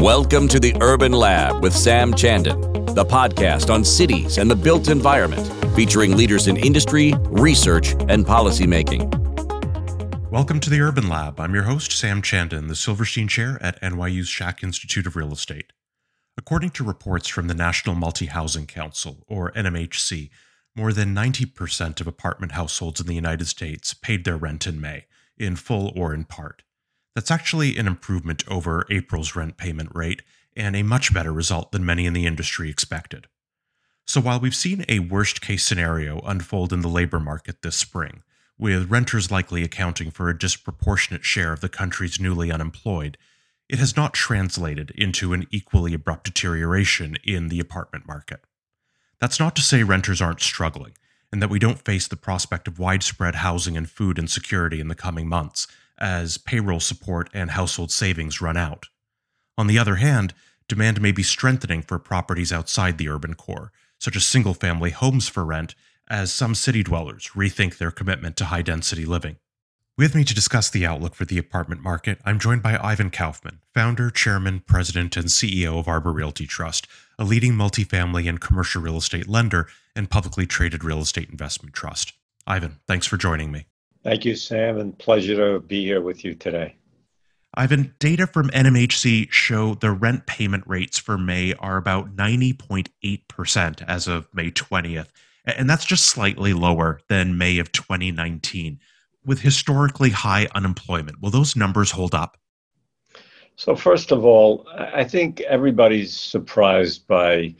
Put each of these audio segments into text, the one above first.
Welcome to the Urban Lab with Sam Chandan, the podcast on cities and the built environment, featuring leaders in industry, research, and policymaking. Welcome to the Urban Lab. I'm your host, Sam Chandan, the Silverstein Chair at NYU's Schack Institute of Real Estate. According to reports from the National Multi Housing Council, or NMHC, more than 90% of apartment households in the United States paid their rent in May, in full or in part. That's actually an improvement over April's rent payment rate and a much better result than many in the industry expected. So while we've seen a worst case scenario unfold in the labor market this spring, with renters likely accounting for a disproportionate share of the country's newly unemployed, it has not translated into an equally abrupt deterioration in the apartment market. That's not to say renters aren't struggling, and that we don't face the prospect of widespread housing and food insecurity in the coming months, as payroll support and household savings run out. On the other hand, demand may be strengthening for properties outside the urban core, such as single family homes for rent, as some city dwellers rethink their commitment to high density living. With me to discuss the outlook for the apartment market, I'm joined by Ivan Kaufman, founder, chairman, president, and CEO of Arbor Realty Trust, a leading multifamily and commercial real estate lender and publicly traded real estate investment trust. Ivan, thanks for joining me. Thank you, Sam, and pleasure to be here with you today. Ivan, data from NMHC show the rent payment rates for May are about 90.8% as of May 20th, and that's just slightly lower than May of 2019. With historically high unemployment, will those numbers hold up? So, first of all, I think everybody's surprised by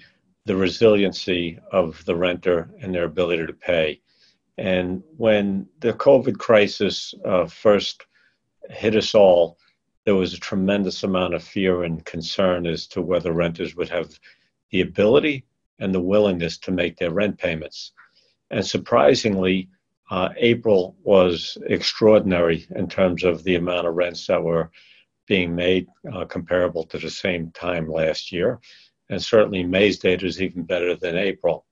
the resiliency of the renter and their ability to pay. And when the COVID crisis uh, first hit us all, there was a tremendous amount of fear and concern as to whether renters would have the ability and the willingness to make their rent payments. And surprisingly, uh, April was extraordinary in terms of the amount of rents that were being made uh, comparable to the same time last year. And certainly May's data is even better than April.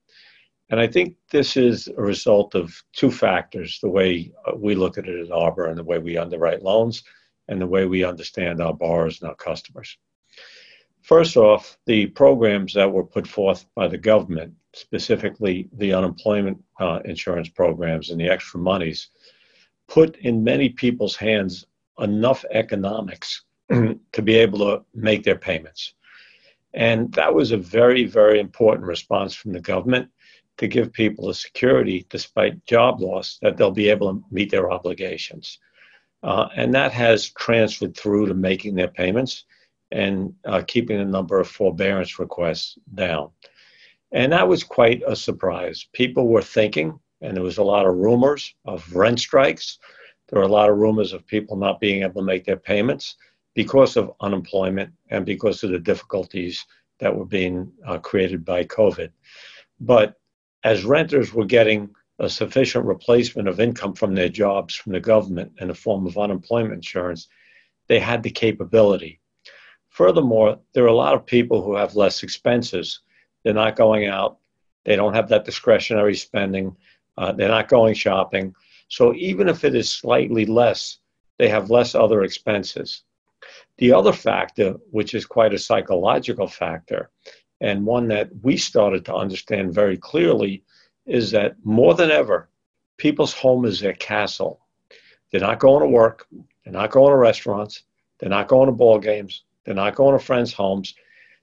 And I think this is a result of two factors the way uh, we look at it at Arbor and the way we underwrite loans and the way we understand our borrowers and our customers. First off, the programs that were put forth by the government, specifically the unemployment uh, insurance programs and the extra monies, put in many people's hands enough economics to be able to make their payments. And that was a very, very important response from the government to give people a security, despite job loss, that they'll be able to meet their obligations. Uh, and that has transferred through to making their payments and uh, keeping the number of forbearance requests down. And that was quite a surprise. People were thinking, and there was a lot of rumors of rent strikes. There were a lot of rumors of people not being able to make their payments because of unemployment and because of the difficulties that were being uh, created by COVID. But as renters were getting a sufficient replacement of income from their jobs from the government in the form of unemployment insurance, they had the capability. Furthermore, there are a lot of people who have less expenses. They're not going out, they don't have that discretionary spending, uh, they're not going shopping. So even if it is slightly less, they have less other expenses. The other factor, which is quite a psychological factor, and one that we started to understand very clearly is that more than ever, people's home is their castle. They're not going to work, they're not going to restaurants, they're not going to ball games, they're not going to friends' homes.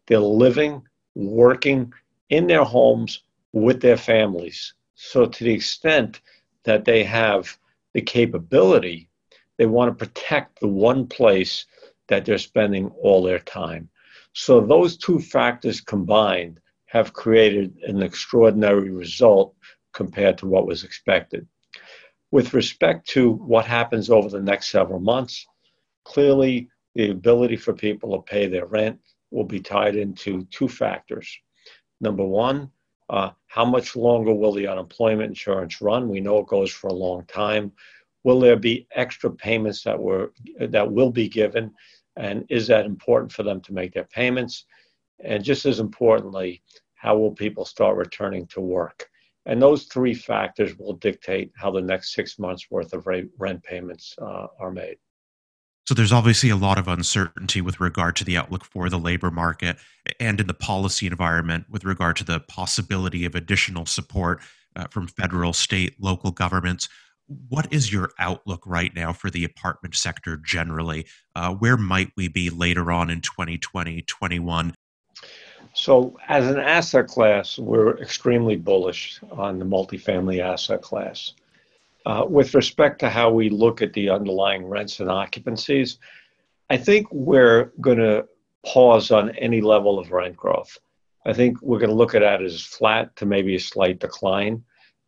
They're living, working in their homes with their families. So, to the extent that they have the capability, they want to protect the one place that they're spending all their time. So those two factors combined have created an extraordinary result compared to what was expected. With respect to what happens over the next several months, clearly the ability for people to pay their rent will be tied into two factors. Number one, uh, how much longer will the unemployment insurance run? We know it goes for a long time. Will there be extra payments that were that will be given and is that important for them to make their payments? And just as importantly, how will people start returning to work? And those three factors will dictate how the next six months worth of rent payments uh, are made. So there's obviously a lot of uncertainty with regard to the outlook for the labor market and in the policy environment with regard to the possibility of additional support uh, from federal, state, local governments. What is your outlook right now for the apartment sector generally? Uh, where might we be later on in 2020, 21? So, as an asset class, we're extremely bullish on the multifamily asset class. Uh, with respect to how we look at the underlying rents and occupancies, I think we're going to pause on any level of rent growth. I think we're going to look at that as flat to maybe a slight decline.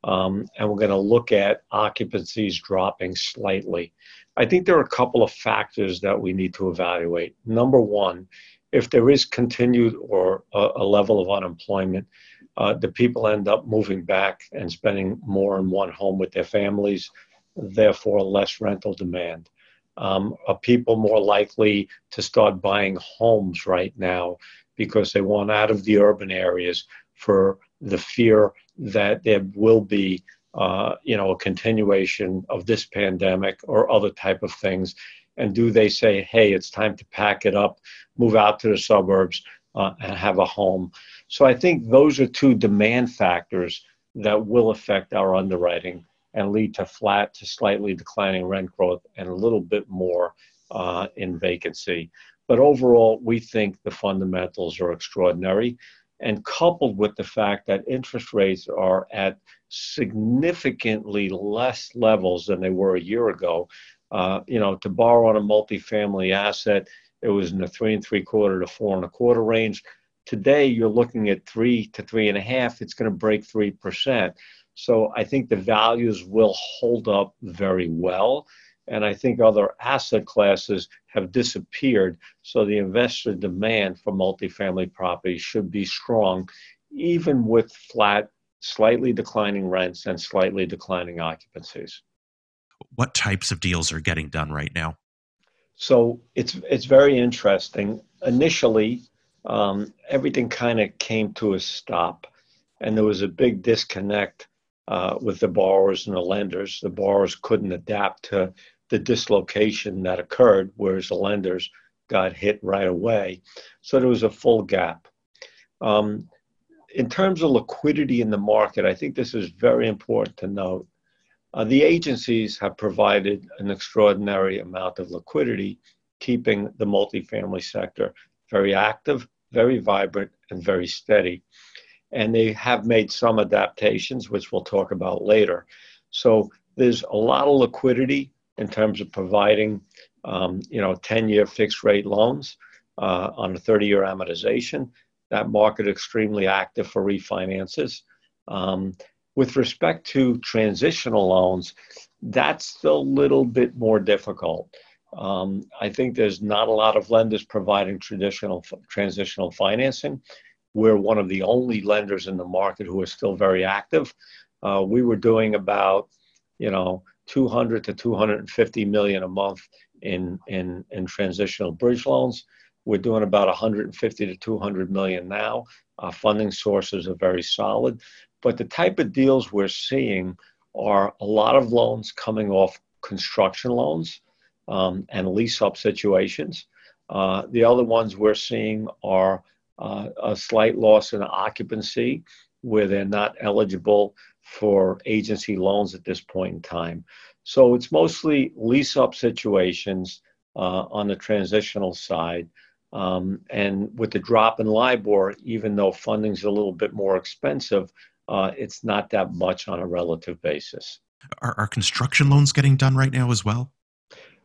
Um, and we're going to look at occupancies dropping slightly. I think there are a couple of factors that we need to evaluate. Number one, if there is continued or a, a level of unemployment, uh, the people end up moving back and spending more in one home with their families, therefore less rental demand. Um, are people more likely to start buying homes right now because they want out of the urban areas for the fear that there will be uh, you know a continuation of this pandemic or other type of things and do they say hey it's time to pack it up move out to the suburbs uh, and have a home so I think those are two demand factors that will affect our underwriting and lead to flat to slightly declining rent growth and a little bit more uh, in vacancy. But overall, we think the fundamentals are extraordinary. And coupled with the fact that interest rates are at significantly less levels than they were a year ago, uh, you know, to borrow on a multifamily asset, it was in the three and three quarter to four and a quarter range. Today, you're looking at three to three and a half. It's going to break 3%. So I think the values will hold up very well. And I think other asset classes have disappeared. So the investor demand for multifamily property should be strong, even with flat, slightly declining rents and slightly declining occupancies. What types of deals are getting done right now? So it's it's very interesting. Initially, um, everything kind of came to a stop, and there was a big disconnect uh, with the borrowers and the lenders. The borrowers couldn't adapt to the dislocation that occurred, whereas the lenders got hit right away. So there was a full gap. Um, in terms of liquidity in the market, I think this is very important to note. Uh, the agencies have provided an extraordinary amount of liquidity, keeping the multifamily sector very active very vibrant and very steady. And they have made some adaptations, which we'll talk about later. So there's a lot of liquidity in terms of providing, um, you know, 10-year fixed rate loans uh, on a 30-year amortization. That market extremely active for refinances. Um, with respect to transitional loans, that's a little bit more difficult. Um, I think there's not a lot of lenders providing traditional transitional financing. We're one of the only lenders in the market who are still very active. Uh, we were doing about, you know, 200 to 250 million a month in in in transitional bridge loans. We're doing about 150 to 200 million now. Our funding sources are very solid, but the type of deals we're seeing are a lot of loans coming off construction loans um, and lease up situations. Uh, the other ones we're seeing are uh, a slight loss in occupancy where they're not eligible for agency loans at this point in time. So it's mostly lease up situations uh, on the transitional side. Um, and with the drop in LIBOR, even though funding's a little bit more expensive, uh, it's not that much on a relative basis. Are, are construction loans getting done right now as well?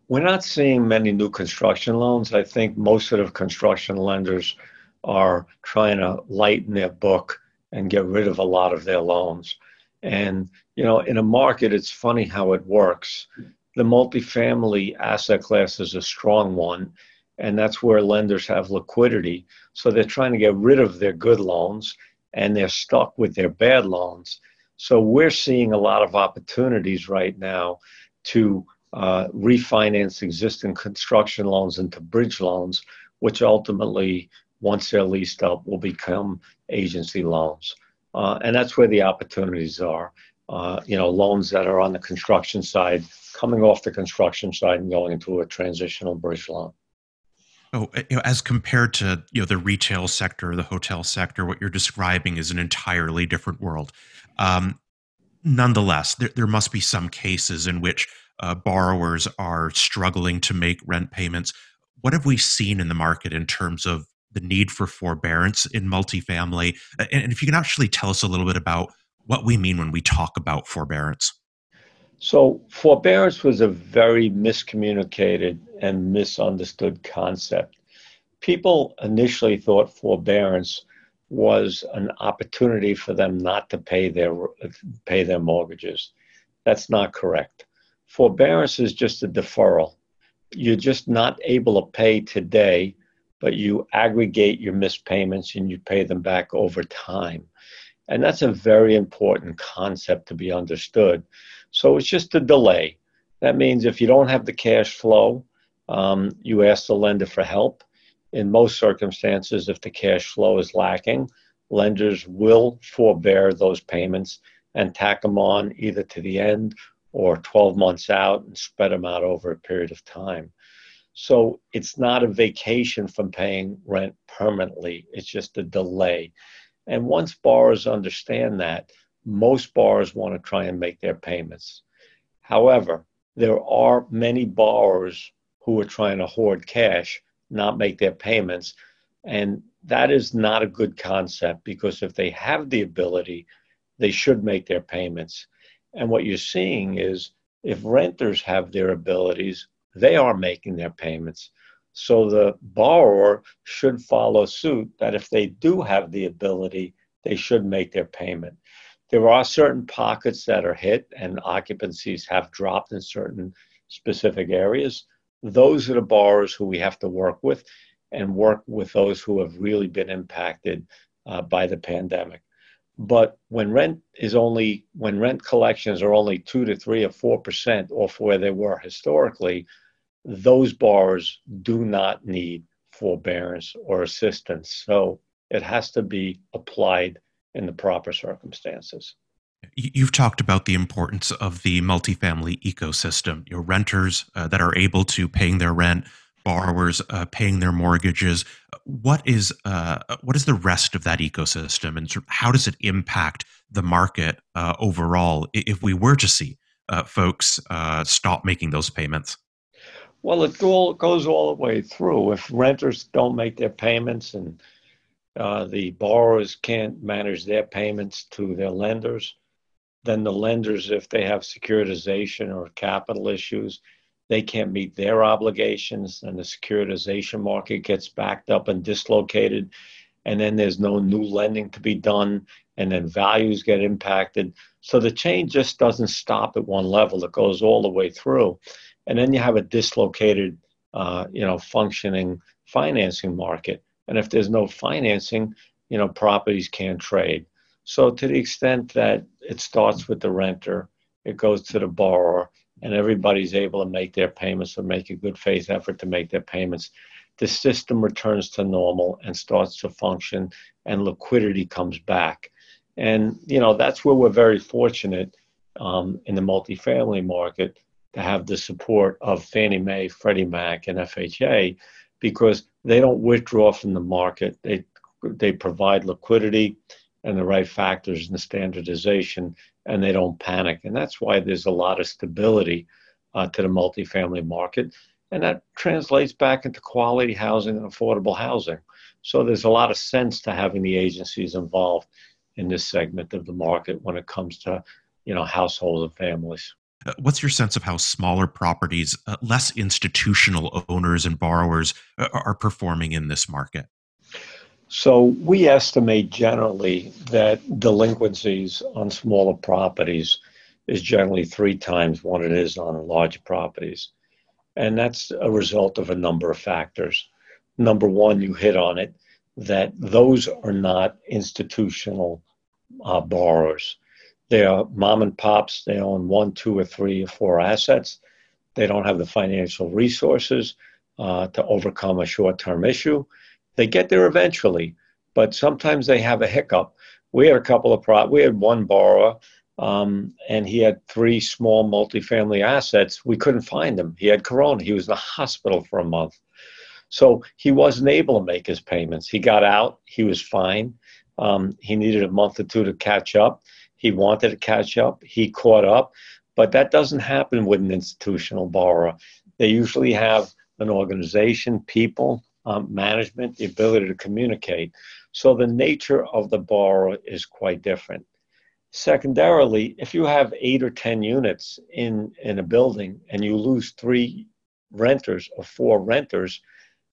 We're not seeing many new construction loans. I think most of the construction lenders are trying to lighten their book and get rid of a lot of their loans. And, you know, in a market, it's funny how it works. The multifamily asset class is a strong one, and that's where lenders have liquidity. So they're trying to get rid of their good loans and they're stuck with their bad loans. So we're seeing a lot of opportunities right now to uh, refinance existing construction loans into bridge loans, which ultimately, once they're leased up, will become agency loans. Uh, and that's where the opportunities are. uh, you know, loans that are on the construction side, coming off the construction side and going into a transitional bridge loan. Oh, you know, as compared to you know the retail sector, the hotel sector, what you're describing is an entirely different world. Um, nonetheless, there, there must be some cases in which uh, borrowers are struggling to make rent payments. What have we seen in the market in terms of the need for forbearance in multifamily? And, and if you can actually tell us a little bit about what we mean when we talk about forbearance. So, forbearance was a very miscommunicated and misunderstood concept. People initially thought forbearance was an opportunity for them not to pay their pay their mortgages. That's not correct. Forbearance is just a deferral. You're just not able to pay today, but you aggregate your missed payments and you pay them back over time. And that's a very important concept to be understood. So it's just a delay. That means if you don't have the cash flow, um, you ask the lender for help. In most circumstances, if the cash flow is lacking, lenders will forbear those payments and tack them on either to the end or 12 months out and spread them out over a period of time. So it's not a vacation from paying rent permanently, it's just a delay. And once borrowers understand that, most borrowers want to try and make their payments. However, there are many borrowers who are trying to hoard cash, not make their payments. And that is not a good concept because if they have the ability, they should make their payments. And what you're seeing is if renters have their abilities, they are making their payments. So the borrower should follow suit that if they do have the ability, they should make their payment. There are certain pockets that are hit and occupancies have dropped in certain specific areas. Those are the borrowers who we have to work with and work with those who have really been impacted uh, by the pandemic. But when rent is only, when rent collections are only two to three or four percent off where they were historically, those borrowers do not need forbearance or assistance. So it has to be applied in the proper circumstances. You've talked about the importance of the multifamily ecosystem. Your renters uh, that are able to paying their rent, borrowers uh, paying their mortgages. What is uh, what is the rest of that ecosystem, and sort of how does it impact the market uh, overall if we were to see uh, folks uh, stop making those payments? Well, it all, goes all the way through. If renters don't make their payments and uh, the borrowers can't manage their payments to their lenders, then the lenders, if they have securitization or capital issues, they can't meet their obligations, and the securitization market gets backed up and dislocated, and then there's no new lending to be done, and then values get impacted. So the chain just doesn't stop at one level; it goes all the way through and then you have a dislocated, uh, you know, functioning financing market. And if there's no financing, you know, properties can't trade. So to the extent that it starts with the renter, it goes to the borrower, and everybody's able to make their payments or make a good faith effort to make their payments, the system returns to normal and starts to function, and liquidity comes back. And you know that's where we're very fortunate um, in the multifamily market to have the support of Fannie Mae, Freddie Mac, and FHA because they don't withdraw from the market. They, they provide liquidity and the right factors and the standardization, and they don't panic. And that's why there's a lot of stability uh, to the multifamily market. And that translates back into quality housing and affordable housing. So there's a lot of sense to having the agencies involved in this segment of the market when it comes to, you know, households and families. Uh, what's your sense of how smaller properties, uh, less institutional owners and borrowers uh, are performing in this market? So, we estimate generally that delinquencies on smaller properties is generally three times what it is on larger properties. And that's a result of a number of factors. Number one, you hit on it, that those are not institutional uh, borrowers. They are mom and pops. They own one, two, or three, or four assets. They don't have the financial resources uh, to overcome a short term issue. They get there eventually, but sometimes they have a hiccup. We had a couple of pro- we had one borrower um, and he had three small multifamily assets. We couldn't find him. He had corona. He was in the hospital for a month. So he wasn't able to make his payments. He got out. He was fine. Um, he needed a month or two to catch up. He wanted to catch up. He caught up. But that doesn't happen with an institutional borrower. They usually have an organization, people, um, management, the ability to communicate. So the nature of the borrower is quite different. Secondarily, if you have eight or 10 units in, in a building and you lose three renters or four renters,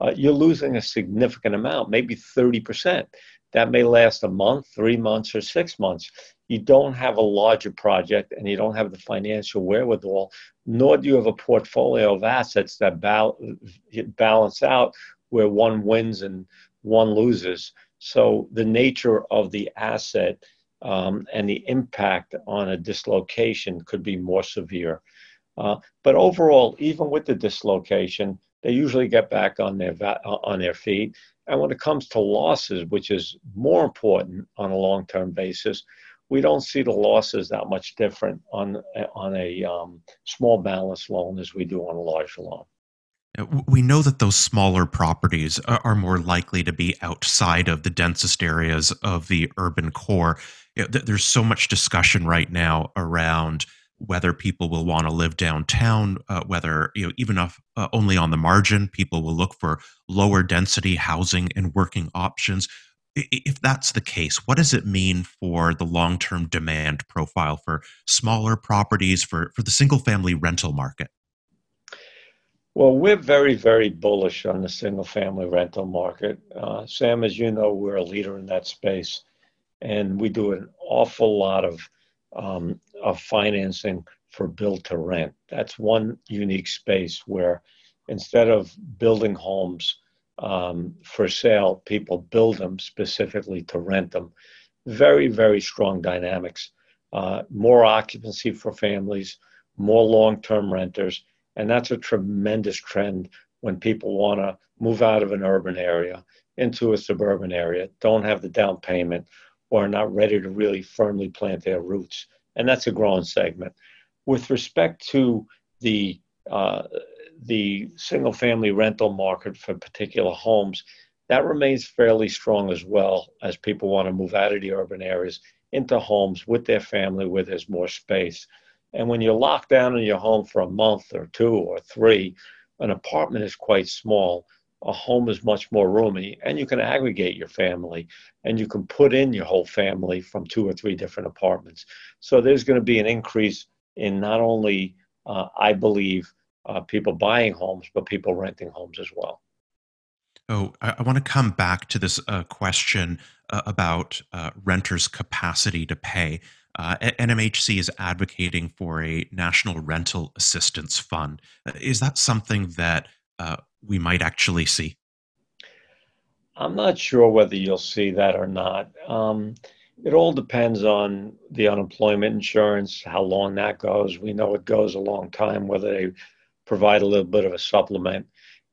uh, you're losing a significant amount, maybe 30%. That may last a month, three months, or six months. You don't have a larger project and you don't have the financial wherewithal, nor do you have a portfolio of assets that bal- balance out where one wins and one loses. So the nature of the asset um, and the impact on a dislocation could be more severe. Uh, but overall, even with the dislocation, they usually get back on their va- on their feet. And when it comes to losses, which is more important on a long-term basis, we don't see the losses that much different on on a um, small balance loan as we do on a large loan. We know that those smaller properties are more likely to be outside of the densest areas of the urban core there's so much discussion right now around whether people will want to live downtown, uh, whether you know even if uh, only on the margin, people will look for lower density housing and working options. If that's the case, what does it mean for the long term demand profile for smaller properties for for the single family rental market? Well, we're very, very bullish on the single family rental market. Uh, Sam, as you know, we're a leader in that space and we do an awful lot of um, of financing for build to rent. That's one unique space where instead of building homes um, for sale, people build them specifically to rent them. Very, very strong dynamics. Uh, more occupancy for families, more long term renters. And that's a tremendous trend when people want to move out of an urban area into a suburban area, don't have the down payment, or are not ready to really firmly plant their roots. And that's a growing segment. With respect to the uh, the single family rental market for particular homes, that remains fairly strong as well as people want to move out of the urban areas into homes with their family where there's more space. And when you're locked down in your home for a month or two or three, an apartment is quite small a home is much more roomy and you can aggregate your family and you can put in your whole family from two or three different apartments. So there's going to be an increase in not only, uh, I believe, uh, people buying homes, but people renting homes as well. Oh, I, I want to come back to this uh, question uh, about uh, renters' capacity to pay. Uh, NMHC is advocating for a national rental assistance fund. Is that something that we might actually see? I'm not sure whether you'll see that or not. Um, it all depends on the unemployment insurance, how long that goes. We know it goes a long time, whether they provide a little bit of a supplement.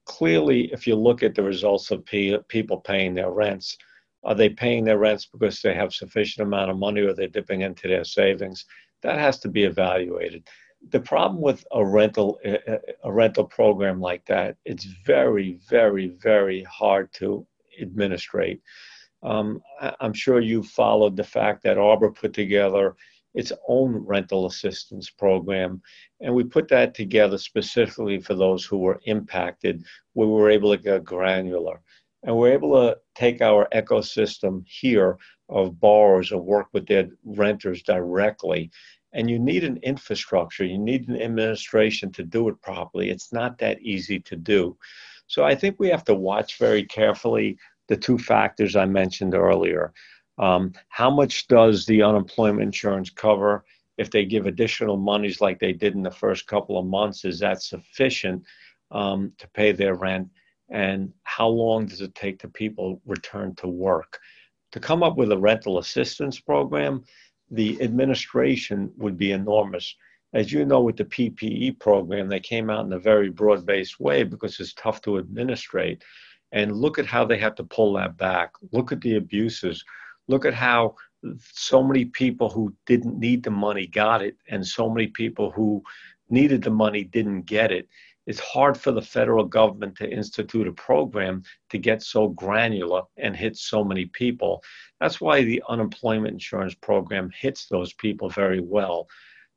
Clearly, if you look at the results of p- people paying their rents, are they paying their rents because they have sufficient amount of money or they're dipping into their savings? That has to be evaluated the problem with a rental a rental program like that, it's very, very, very hard to administrate. Um, I'm sure you followed the fact that Arbor put together its own rental assistance program, and we put that together specifically for those who were impacted. We were able to get granular, and we're able to take our ecosystem here of borrowers and work with their renters directly and you need an infrastructure, you need an administration to do it properly. It's not that easy to do. So I think we have to watch very carefully the two factors I mentioned earlier. Um, how much does the unemployment insurance cover? If they give additional monies like they did in the first couple of months, is that sufficient um, to pay their rent? And how long does it take to people return to work? To come up with a rental assistance program, the administration would be enormous. As you know, with the PPE program, they came out in a very broad based way because it's tough to administrate. And look at how they have to pull that back. Look at the abuses. Look at how so many people who didn't need the money got it, and so many people who needed the money didn't get it. It's hard for the federal government to institute a program to get so granular and hit so many people. That's why the unemployment insurance program hits those people very well.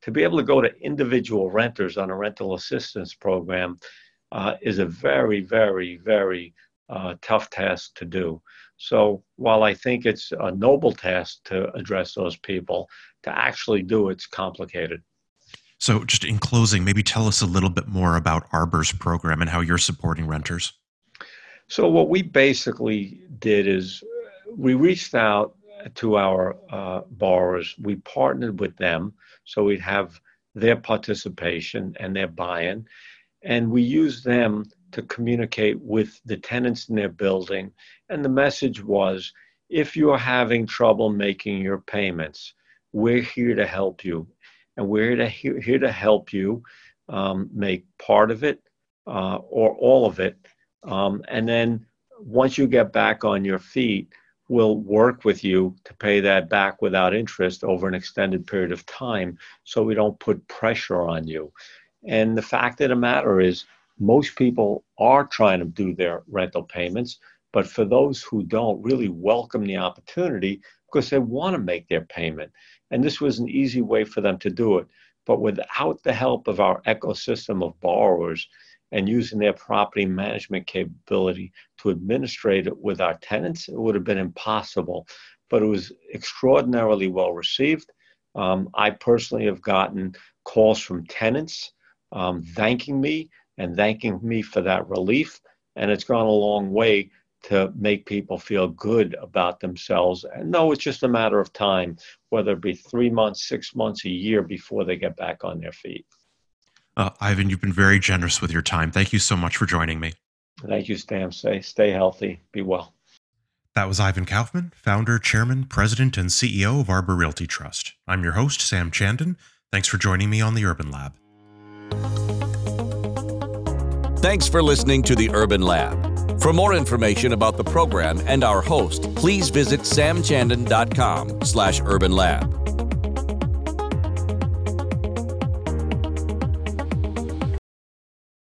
To be able to go to individual renters on a rental assistance program uh, is a very, very, very uh, tough task to do. So while I think it's a noble task to address those people, to actually do it's complicated. So, just in closing, maybe tell us a little bit more about Arbor's program and how you're supporting renters. So, what we basically did is we reached out to our uh, borrowers. We partnered with them so we'd have their participation and their buy in. And we used them to communicate with the tenants in their building. And the message was if you're having trouble making your payments, we're here to help you. And we're to, here to help you um, make part of it uh, or all of it. Um, and then once you get back on your feet, we'll work with you to pay that back without interest over an extended period of time so we don't put pressure on you. And the fact of the matter is, most people are trying to do their rental payments, but for those who don't, really welcome the opportunity because they want to make their payment. And this was an easy way for them to do it. But without the help of our ecosystem of borrowers and using their property management capability to administrate it with our tenants, it would have been impossible. But it was extraordinarily well received. Um, I personally have gotten calls from tenants um, thanking me and thanking me for that relief. And it's gone a long way to make people feel good about themselves and no, it's just a matter of time, whether it be three months, six months, a year before they get back on their feet. Uh, Ivan, you've been very generous with your time. Thank you so much for joining me. Thank you, Stam. Stay, stay healthy. Be well. That was Ivan Kaufman, founder, chairman, president, and CEO of Arbor Realty Trust. I'm your host, Sam Chandan. Thanks for joining me on the Urban Lab. Thanks for listening to the Urban Lab. For more information about the program and our host, please visit samchandan.com slash urban lab.